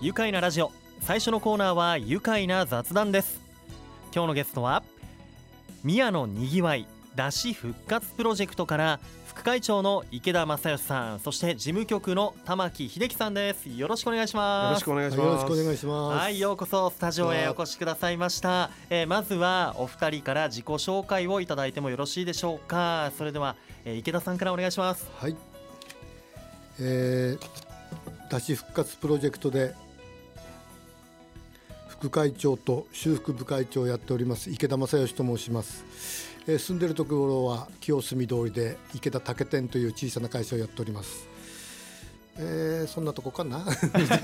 愉快なラジオ。最初のコーナーは愉快な雑談です。今日のゲストは宮野にぎわいだし復活プロジェクトから副会長の池田正義さんそして事務局の玉木秀樹さんです。よろしくお願いします。よろしくお願いします。よろしくお願いします。はいようこそスタジオへお越しくださいました、えーまずはお二人から自己紹介をいただいてもよろしいでしょうか。それでは、えー池田さんからお願いします。はい。えー、だし復活プロジェクトで副会長と修復部会長をやっております池田正義と申します。えー、住んでるところは清澄通りで池田竹店という小さな会社をやっております。えー、そんなとこかな？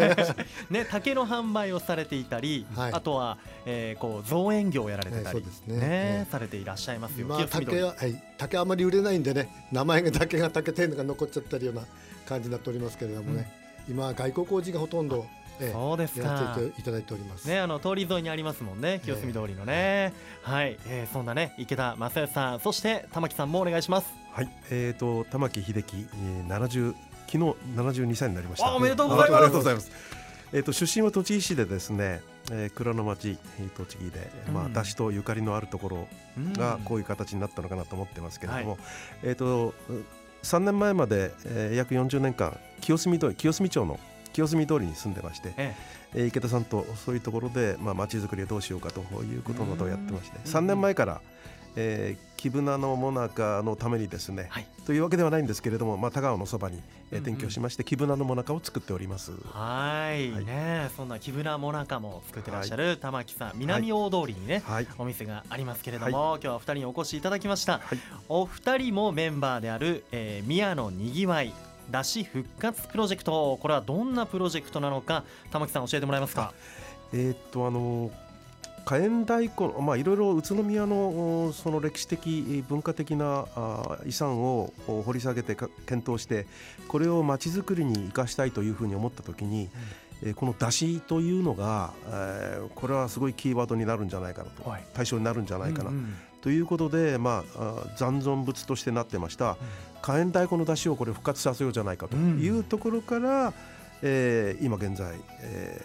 ね、竹の販売をされていたり、はいあとは、えー、こう造園業をやられてたり、えーそうですねねえーされていらっしゃいますよ。まあ竹ははい竹あまり売れないんでね名前が竹が竹店が残っちゃってるような感じになっておりますけれどもね、今は外国工事がほとんど、えーそうですか。いただいております。ね、あの通り沿いにありますもんね、清澄通りのね。はい、えー、そんなね、池田正義さん、そして玉木さんもお願いします。はい、えっ、と玉木秀樹、えー、70昨日72歳になりました。あおめでとうございますあありがとうございます。えっ、と出身は栃木市でですね、えー、蔵の町えー栃木で、まうんあ出汁とゆかりのあるところがこういいう形になったのかなと思ってますけれども、はえっ、と3年前まで、えー、約40年間清澄通り清澄町の清澄通りに住んでまして、ええ。ー池田さんとそういうところでまあ街づくりをどうしようかということなどをやってましてうん3年前から、えー、木舟のもなかのためにですね、はい。というわけではないんですけれども、まあ、田川のそばに、えー、うんうん。転居しまして木舟のもなかを作っております。はい、はい。ね、そんな木舟もなかも作ってらっしゃる玉木さん、南大通りにね。はい、お店がありますけれども、今日はお二人にお越しいただきました、はい。お二人もメンバーである、えー宮野にぎわいだし復活プロジェクト。これはどんなプロジェクトなのか玉木さん教えてもらえますか？えーっとあの火炎太鼓まあいろいろ宇都宮のおその歴史的えー文化的なあ遺産をお掘り下げてか検討してこれをまちづくりに生かしたいというふうに思った時に、えーこの出汁というのが、えーこれはすごいキーワードになるんじゃないかなと、はい。対象になるんじゃないかな、うんうん。ということで、まあ、あ残存物としてなってました火炎太鼓の出汁をこれ復活させようじゃないかというところから、えー今現在、え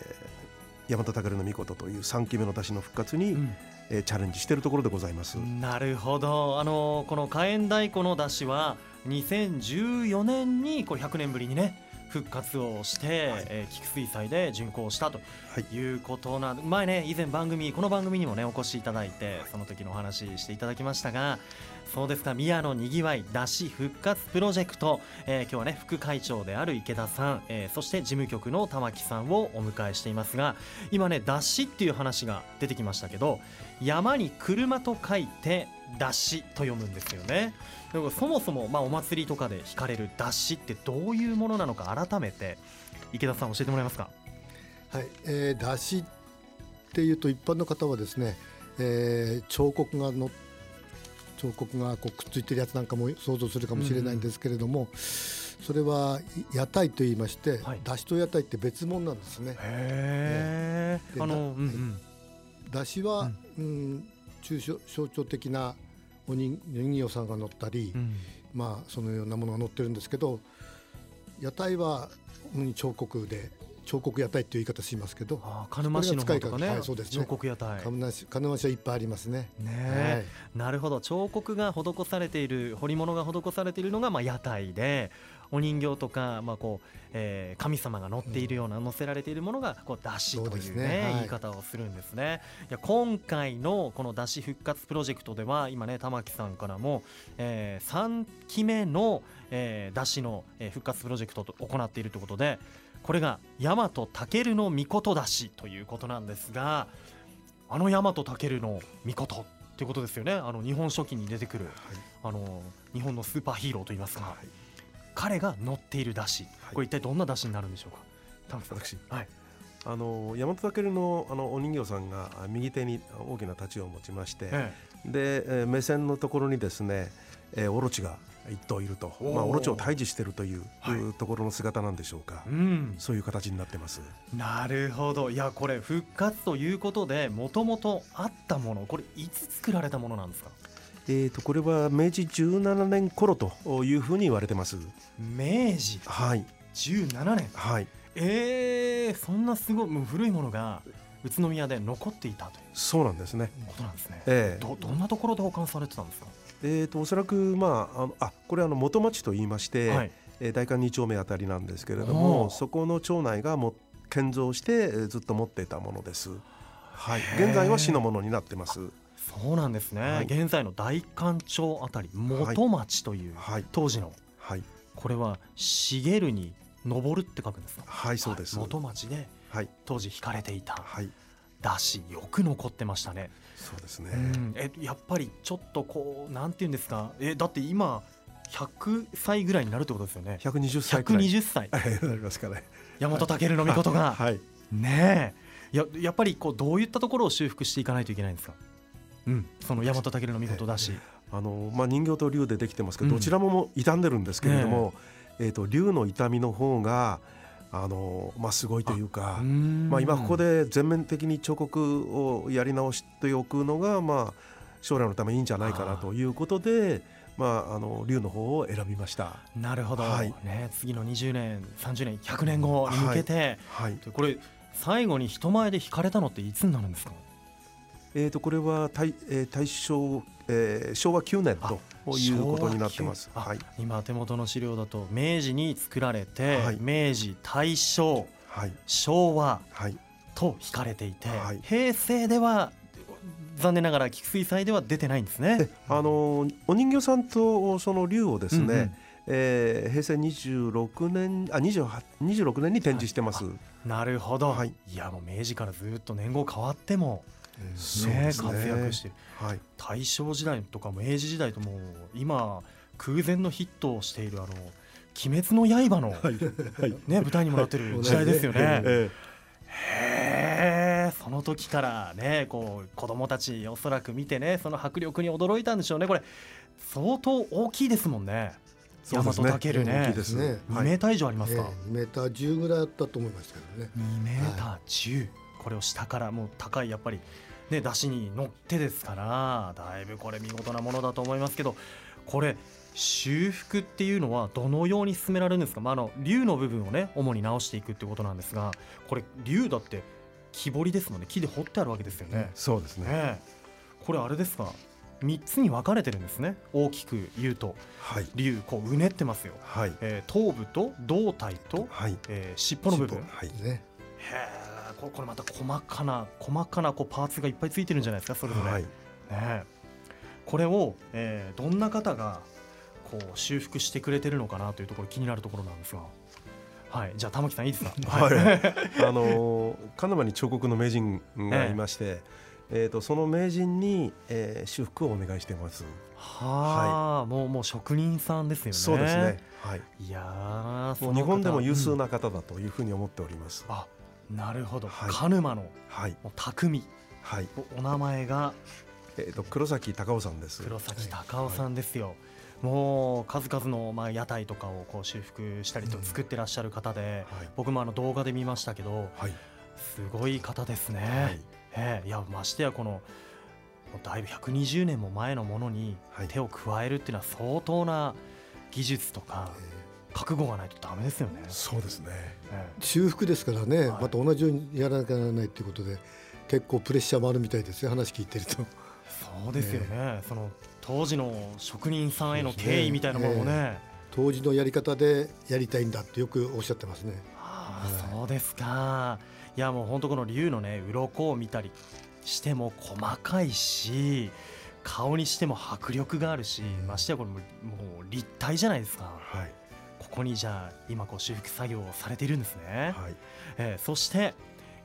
ー大和武の御事という3期目の出汁の復活に、うん。えーチャレンジしているところでございます。なるほど。あのこの火炎太鼓の出汁は2014年にこれ100年ぶりにね復活をして、えー菊水祭で巡行したとはい。いうことなんで前ね以前番組この番組にもねお越しいただいてその時のお話ししていただきましたがそうですか宮野にぎわいだし復活プロジェクト、えー今日はね副会長である池田さん、えーそして事務局の玉木さんをお迎えしていますが今ねだしっていう話が出てきましたけど山に車と書いてだしと読むんですよね。だからそもそも、まあ、お祭りとかで引かれるだしってどういうものなのか改めて池田さん教えてもらえますか？はい、えー、だしっていうと一般の方はですね、えー彫刻がの彫刻がこうくっついてるやつなんかも想像するかもしれないんですけれども、それは屋台と言いまして、はい。だしと屋台って別物なんですね。へえあのうんうんだしは、うん、抽象象徴的なお人人形さんが乗ったり、うん。まあそのようなものが乗ってるんですけど屋台は、うん、彫刻で彫刻屋台っていう言い方しますけどあー鹿沼市の方とかね,、はいそうですね。彫刻屋台。鹿沼市鹿沼市はいっぱいありますね。ねはえい。なるほど。彫刻が施されている彫り物が施されているのがまあ屋台でお人形とか、まあこうえー神様が乗っているような、乗せられているものがこう出汁というねね。はい。言い方をするんですね。いや今回のこの出汁復活プロジェクトでは今ね玉木さんからも、えー、3期目の、えー、出汁の、えー復活プロジェクトと行っているということでこれが大和武の御事出汁ということなんですがあの大和武の御事っていうことですよね。あの日本書紀に出てくるあの日本のスーパーヒーローといいますか、彼が乗っている出汁、はい。これ一体どんな出汁になるんでしょうか？玉木さん。私。はい。あの大和武のあのお人形さんがあ右手に大きな太刀を持ちまして、えで、えー目線のところにですね、えーオロチが一頭いると、まあ、オロチを退治しているという、はい。ところの姿なんでしょうか、えうん。そういう形になってます。なるほど。いやこれ復活ということでもともとあったものこれいつ作られたものなんですか？えー、とこれは明治17年頃というふうに言われてます。明治？はい、17年？はい、えー、そんなすごいもう古いものが宇都宮で残っていたというそうなんですね。ことなんですね。ええどどんなところで保管されてたんですか？えー、とおそらく、まあ、あのあこれあの元町と言いまして、はい。えー代官2丁目あたりなんですけれどおもーそこの町内がも建造して、えーずっと持っていたものです。はい、現在は市のものになってます。そうなんですね。はい現在の大官町あたり元町という、はい、当時のはい、これは茂るに登るって書くんですか？はい、そうです。はい元町ではい、当時引かれていたはい、だしよく残ってましたね。そうですね。うんえやっぱりちょっとこうなんていうんですか？えだって今100歳ぐらいになるってことですよね。120歳くらい。120歳はい なりますかね。大和武の御事がはい、ねえややっぱりこうどういったところを修復していかないといけないんですか？うん、その大和武の御事だし、あのまあ人形と竜でできてますけど、うん。どちらももう傷んでるんですけれども、え。っ、と竜の傷みの方があのまあすごいというか。まあ、今ここで全面的に彫刻をやり直しておくのが、まあ、将来のためにいいんじゃないかなということで、まあ、あの竜の方を選びました。なるほど、はい。ね、次の20年30年100年後に向けて、はい。これ最後に人前で引かれたのっていつになるんですか？えー、とこれは大,、えー大正、えー昭和9年ということになってます。はい。今手元の資料だと明治に作られて、はい。明治大正はい昭和はいと引かれていて、はい。平成では残念ながら菊水祭では出てないんですね。で。あのーお人形さんとその竜をですね、うんうん。えー平成26年あ28 26年に展示してます。なるほど、はい。い、やもう明治からずっと年号変わっても、ね活躍してる。はい。大正時代とか明治時代ともう今空前のヒットをしているあの「鬼滅の刃の」はい。ね、舞台にもなってる時代ですよね。えへえその時からねこう子供たちおそらく見てねその迫力に驚いたんでしょうねこれ。相当大きいですもんね。大和そうですね。大きいですね。2メーター以上ありますか、2メーター10ぐらいあったと思いますけどね。2メーター10、これを下からもう高いやっぱりね出汁に乗ってですからだいぶこれ見事なものだと思いますけどこれ修復っていうのはどのように進められるんですか、まあ、あの竜の部分をね主に直していくっていうことなんですがこれ竜だって木彫りですもんね。木で彫ってあるわけですよね。そうですね。ねえ。これあれですか？3つに分かれてるんですね。大きく言うと。はい。竜こううねってますよ、はい。えー頭部と胴体と、はい。えー尻尾の部分。はい。ねへえここれまた細かな細かなこうパーツがいっぱいついてるんじゃないですかそれぞれ、はい。ね。えこれを、えーどんな方がこう修復してくれてるのかなというところ気になるところなんですが。はい。じゃあ玉木さんいいですか？はい。あのー金沢に彫刻の名人がいまして、えー、とその名人に、えー修復をお願いしてます。はあ、もうもう職人さんですよね。そうですね。はい。いやもう日本でも有数うんな方だというふうに思っております。あなるほど、はい鹿沼のはいもう匠はい。おお名前がえっ、と黒崎隆夫さんです。黒崎隆夫さんですよ、もう数々のまあ屋台とかをこう修復したりとうん作ってらっしゃる方で、はい。僕もあの動画で見ましたけどはい。すごい方ですね、はい。ええいやましてやこのだいぶ120年も前のものにはい手を加えるっていうのは相当な技術とか覚悟がないとダメですよね、そうですね。え修復ですからね、はい。また同じようにやらなきゃならないということで結構プレッシャーもあるみたいですよ話聞いてると。えそうですよね。その当時の職人さんへの敬意みたいなものもね。当時のやり方でやりたいんだってよくおっしゃってますね。ああそうですか。いやもう本当この竜のね鱗を見たりしても細かいし顔にしても迫力があるし、ましてやこれももう立体じゃないですか。はい。ここにじゃあ今こう修復作業をされているんですね、はい。えーそして、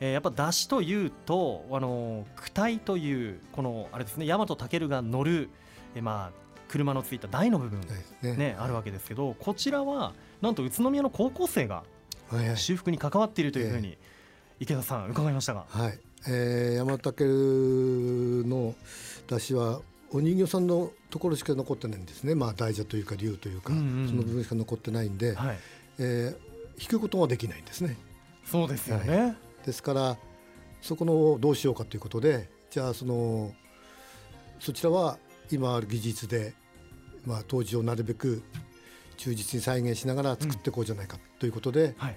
えーやっぱ出汁というとあのー躯体というこのあれですね大和武が乗る、えーまあ車のついた台の部分、ね。ねあるわけですけどこちらはなんと宇都宮の高校生が修復に関わっているというふうに池田さん伺いましたが、はい、えー、山武の出汁はお人形さんのところしか残ってないんですね、まあ、大蛇というか竜というか、うんうんその部分しか残ってないんで、はい、えー引くことができないんですね。そうですよね、ですからそこのどうしようかということでじゃあそのそちらは今ある技術で、まあ、当時をなるべく忠実に再現しながら作っていこうじゃないかということで、はい、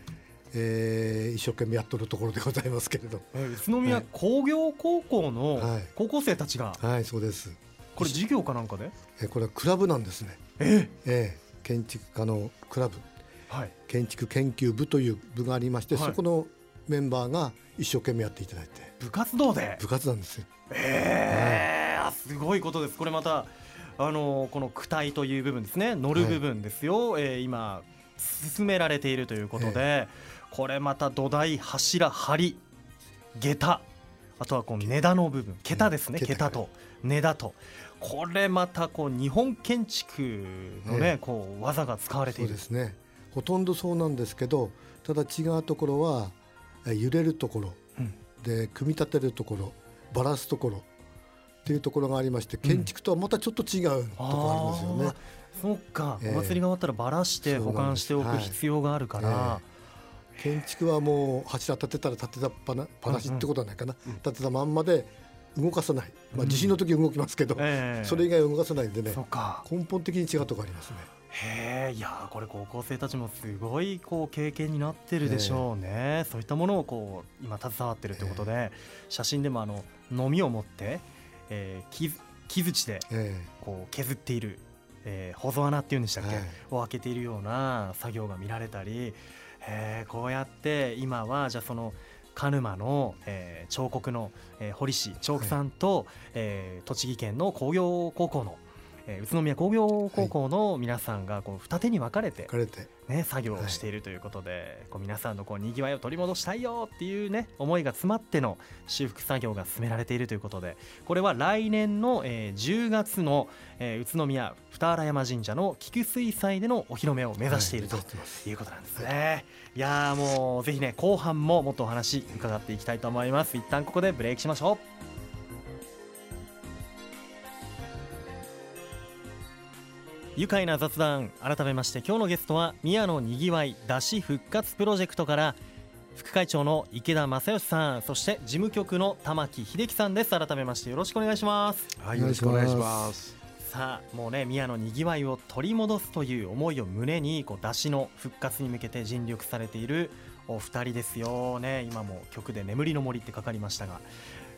えー、一生懸命やっとるところでございますけれど、えー宇都宮工業高校のはい。高校生たちがはいそうですこれ授業かなんかで？えーこれはクラブなんですね、え？えー建築家のクラブ。はい。建築研究部という部がありまして、はい。そこのメンバーが一生懸命やっていただいて。部活動で？部活なんですよ。えーあすごいことです。これまたあのこの躯体という部分ですね。乗る部分ですよ、えー今進められているということで、これまた土台柱梁下駄。あとはこう根田の部分。桁ですね、桁と。根田とこれまたこう日本建築のね、ええ。こう技が使われてそいうるですね。ほとんどそうなんですけどただ違うところはえー揺れるところ、うん。で組み立てるところ。バラすところ。っていうところがありまして建築とはまたちょっと違うところありますよね。あー。そうか、ええ。お祭りが終わったらばらして保管しておく必要があるから、建築はもう柱立てたら立てたっぱなぱなしってことはないかな、うん。立てたまんまで動かさない、まあ、地震の時は動きますけど、ええ。それ以外は動かさないんでね。そうか。根本的に違うところありますね。へえいやーこれ高校生たちもすごいこう経験になってるでしょうね、そういったものをこう今携わってるということで、写真でもあののみを持って、えー、木木槌でえこう削っている、えー、保存穴っていうんでしたっけ、はい。を開けているような作業が見られたり、えーこうやって今はじゃあその鹿沼の、えー彫刻の、えー堀氏長さんと、えー栃木県の工業高校の、えー宇都宮工業高校の皆さんがこう二手に分かれてね、作業をしているということで、こう皆さんのこうにぎわいを取り戻したいよっていうね思いが詰まっての修復作業が進められているということでこれは来年の、えー10月の、えー宇都宮二荒山神社の菊水祭でのお披露目を目指しているとはいうことなんですね。いやーもうぜひね後半ももっとお話伺っていきたいと思います。一旦ここでブレイクしましょう。愉快な雑談改めまして今日のゲストは宮野にぎわいだし復活プロジェクトから副会長の池田正義さんそして事務局の玉木秀樹さんです。改めましてよろしくお願いします。はい、よろしくお願いします。さあもうね宮野にぎわいを取り戻すという思いを胸にこう出汁の復活に向けて尽力されているお二人ですよね。今も曲で「眠りの森」ってかかりましたが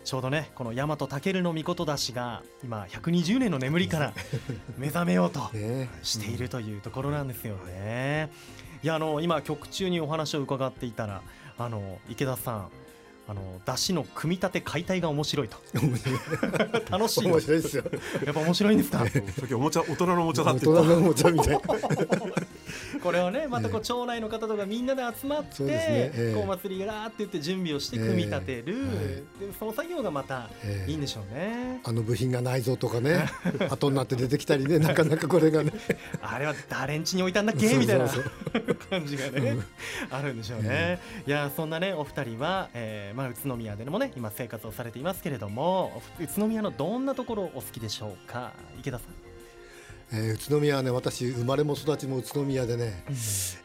ちょうどねこの大和武の御出しが今120年の眠りから 目覚めようとね。しているというところなんですよね。いやあの今曲中にお話を伺っていたらあの池田さんあの出汁の組み立て解体が面白いと。面白い楽しい。面白いですよ。やっぱ面白いんですか？さっきおもちゃ大人のおもちゃだ大って言った。人のおもちゃみたい これはねまたこう町内の方とかみんなで集まって、ね。ええ。こうお祭りがらーって言って準備をして組み立てる、えでその作業がまたええ。いいんでしょうね、あの部品が内臓とかね 後になって出てきたりね なかなかこれがね。あれは誰ん家に置いたんだっけ？みたいな感じがね、あるんでしょうね、いやそんなねお二人は、えーまあ、宇都宮でもね今生活をされていますけれども宇都宮のどんなところお好きでしょうか？池田さん、えー宇都宮はね私生まれも育ちも宇都宮でね、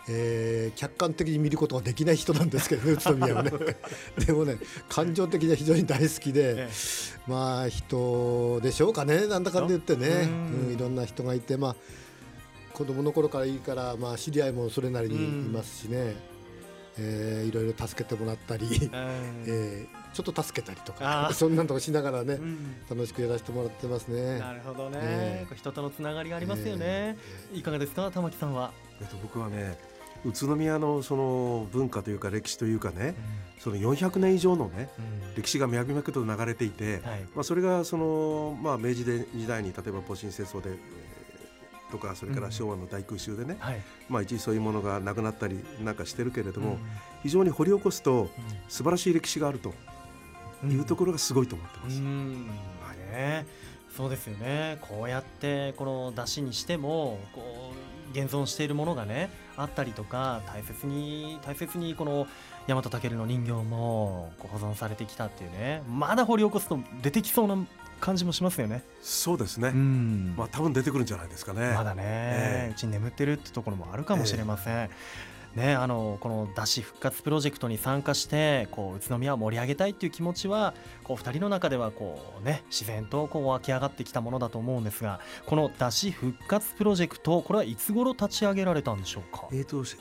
えー客観的に見ることができない人なんですけどね 宇都宮はね。でもね感情的には非常に大好きで、えまあ人でしょうかねなんだかんだ言ってね、うんうん。いろんな人がいてまあ子供の頃からいいから、まあ、知り合いもそれなりにいますしね、えーいろいろ助けてもらったり、うん。えーちょっと助けたりとか そんなのとかしながらねうん。楽しくやらせてもらってますね。なるほどね、ええこう人とのつながりがありますよね、いかがですか玉木さんは、えっと僕はね、宇都宮のその文化というか歴史というかね、その400年以上のねうん。歴史が脈々と流れていて、はい。まあそれがそのまあ明治で時代に例えば戊辰戦争で。えーとかそれから昭和の大空襲でね、はい。まあ一時そういうものがなくなったりなんかしてるけれども、うん。非常に掘り起こすと素晴らしい歴史があるとうん。いうところがすごいと思ってます。うん。ね、そうですよね。こうやってこの出汁にしてもこう現存しているものがねあったりとか大切に大切にこの大和武の人形も保存されてきたっていうねまだ掘り起こすと出てきそうな感じもしますよね。そうですね。んまあ多分出てくるんじゃないですかね。まだね、ええうちに眠ってるってところもあるかもしれません。ね、あのこの出汁復活プロジェクトに参加してこう宇都宮を盛り上げたいっていう気持ちはこう2人の中ではこう、ね、自然とこう湧き上がってきたものだと思うんですがこの出汁復活プロジェクトこれはいつ頃立ち上げられたんでしょうか？えーとし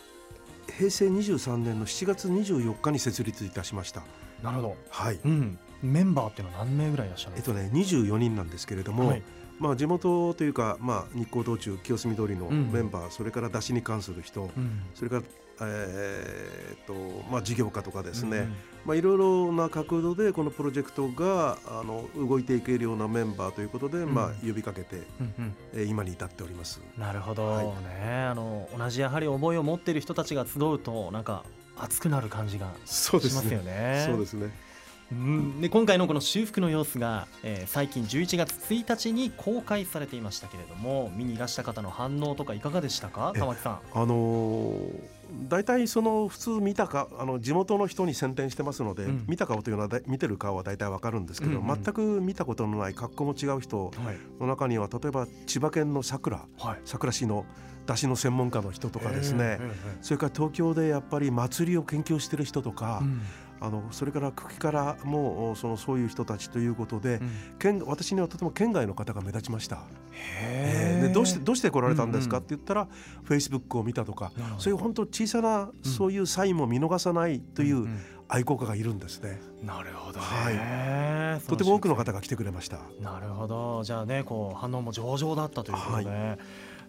平成23年の7月24日に設立いたしましたなるほど、はいうん、メンバーっていうのは何名ぐらいいらっしゃるんですか、えっとね24人なんですけれども、はい。まあ、地元というか、まあ、日光道中清澄通りのうん。メンバー、それから出しに関する人、うん。それから、えーっとまあ、事業家とかですね、うんまあ、いろいろな角度でこのプロジェクトがあの動いていけるようなメンバーということで、ん。まあ、呼びかけて、うんうん。えー今に至っております。なるほど、はい。ね。あの同じやはり思いを持っている人たちが集うとなんか熱くなる感じがそうしますよね。そうですね。うん。で今回のこの修復の様子が、えー最近11月1日に公開されていましたけれども見にいらした方の反応とかいかがでしたか？え玉木さん。あのー大体その普通見たかあの地元の人に宣伝してますので、うん。見た顔というのはだ見てる顔は大体わかるんですけど、うんうん。全く見たことのない格好も違う人はい。の中には例えば千葉県の桜はい。桜市の出汁の専門家の人とかですね、えそれから東京でやっぱり祭りを研究してる人とか、えうんあのそれから茎からもおそのそういう人たちということで、うん。県私にはとても県外の方が目立ちました。へえでどうしてどうして来られたんですか？うんって言ったら、フェイスブックを見たとかそういう本当小さなそういうサインも見逃さないといんうん愛好家がいるんですね。なるほど。ね、はい。とても多くの方が来てくれました。なるほど。じゃあねこう反応も上々だったということで、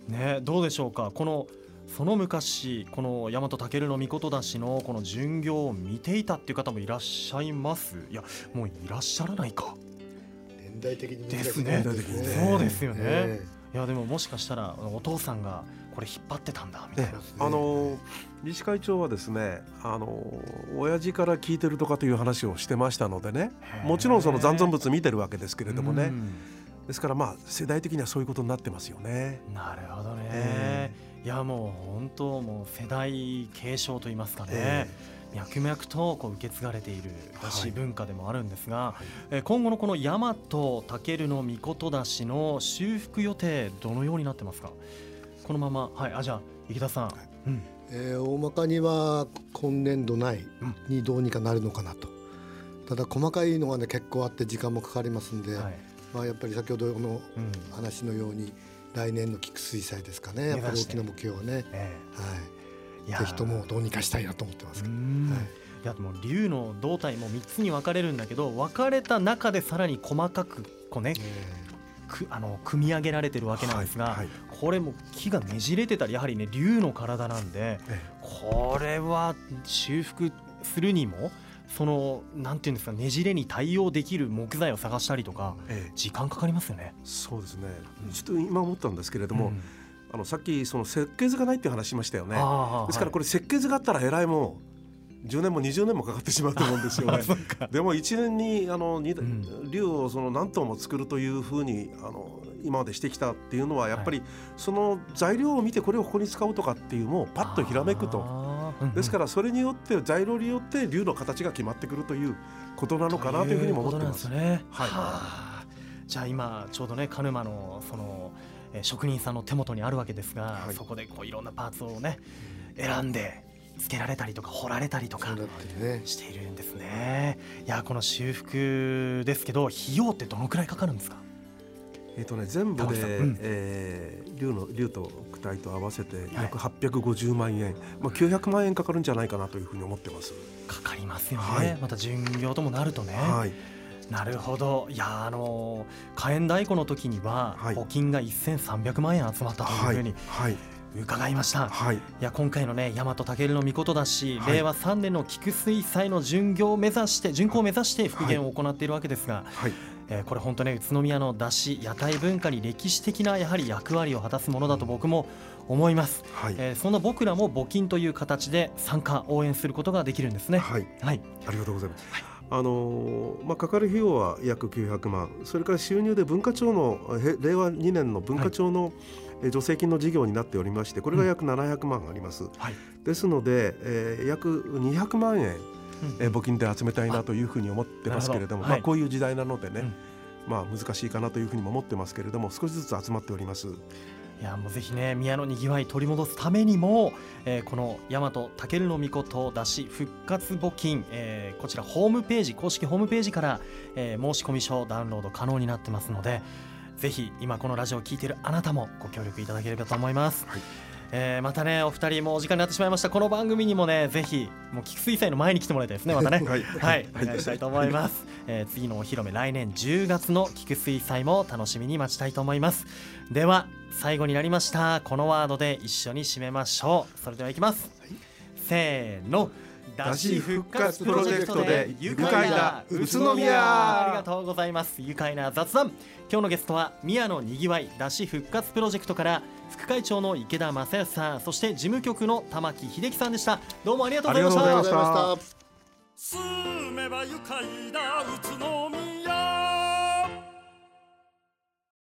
ねどうでしょうか？このその昔この大和武の御事出しのこの巡業を見ていたっていう方もいらっしゃいます。いやもういらっしゃらないか。年代的にですね。そうですよね、えいやでももしかしたらお父さんがこれ引っ張ってたんだみたいな、えあの理事会長はですねあの親父から聞いてるとかという話をしてましたのでね。もちろんその残存物見てるわけですけれどもね。うん。ですからまあ世代的にはそういうことになってますよね。なるほどね、えいやもう本当もう世代継承といいますかね、え脈々とこう受け継がれているだしはい文化でもあるんですが、はい。えー今後のこの大和武の御事出しの修復予定どのようになってますか？このままはいあじゃあ池田さん、うん。えー大まかには今年度内うんにどうにかなるのかなと。ただ細かいのがね結構あって時間もかかりますんで、はい。まあやっぱり先ほどのうん。話のように来年の菊水祭ですかね。やっぱり大きな目標はね。えはい。ともどうにかしたいなと思ってますうけど。んはいいやでも竜の胴体も3つに分かれるんだけど分かれた中でさらに細かくこうねくあの組み上げられてるわけなんですが、はいはいこれも木がねじれてたりやはりね竜の体なんでえこれは修復するにもそのなんていうんですかねじれに対応できる木材を探したりとかええ時間かかりますよね。そうですねちょっと今思ったんですけれども、うんあのさっきその設計図がないっていう話しましたよね。ですからこれ設計図があったらえらいもう10年も20年もかかってしまうと思うんですよはいね。でも1年にあの竜をその何頭も作るというふうにあの今までしてきたっていうのはやっぱりその材料を見てこれをここに使うとかっていうもうパッとひらめくと。ですからそれによって材料によって竜の形が決まってくるということなのかなというふうにも思ってますすね。はいあじゃあ今ちょうどね鹿沼のそのえー職人さんの手元にあるわけですが、はいそこでこういろんなパーツをね選んでつけられたりとか掘られたりとか。しているんですね。いやこの修復ですけど費用ってどのくらいかかるんですか？えっとね全部で、うんえー竜の竜と躯体と合わせて約850万円、まあ900万円かかるんじゃないかなというふうに思ってます。かかりますよね。はいまた巡業ともなるとね。はい。なるほど。いやあのー火炎太鼓の時にははい募金が1300万円集まったというはいふうにはい伺いました。はいいや今回のね大和武の御事だし、はい令和3年の菊水祭の巡業を目指して巡行を目指して復元を行っているわけですが、はいえーこれ本当ね宇都宮の出汁屋台文化に歴史的なやはり役割を果たすものだと僕も思います、はい。えーそんな僕らも募金という形で参加応援することができるんですね。はい。はい。ありがとうございます。あのーまあかかる費用は約900万、それから収入で文化庁のへ令和2年の文化庁の、え助成金の事業になっておりまして、これが約700万あります。はい。ですので、えー約200万円、えー募金で集めたいなというふうに思ってますけれども、はい。まあこういう時代なのでね、うん。まあ難しいかなというふうにも思ってますけれども、少しずつ集まっております。いやもうぜひね宮のにぎわい取り戻すためにも、えーこの大和武の御事出し復活募金、えーこちらホームページ公式ホームページから、えー申し込み書ダウンロード可能になってますのでぜひ今このラジオを聞いているあなたもご協力いただければと思います、はい。えー、またねお二人もお時間になってしまいました。この番組にもねぜひもう菊水祭の前に来てもらいたいですね またね。はい。はい、お願いしたいと思います、えー、次のお披露目来年10月の菊水祭も楽しみに待ちたいと思います。では最後になりました。このワードで一緒に締めましょう。それではいきます、せーのだし復活プロジェクトで愉快な宇都宮。ありがとうございます。愉快な雑談。今日のゲストは宮のにぎわいだし復活プロジェクトから副会長の池田正康さんそして事務局の玉木秀樹さんでした。どうもありがとうございました。ありがとうございました。ありがとうございました住めば愉快な宇都宮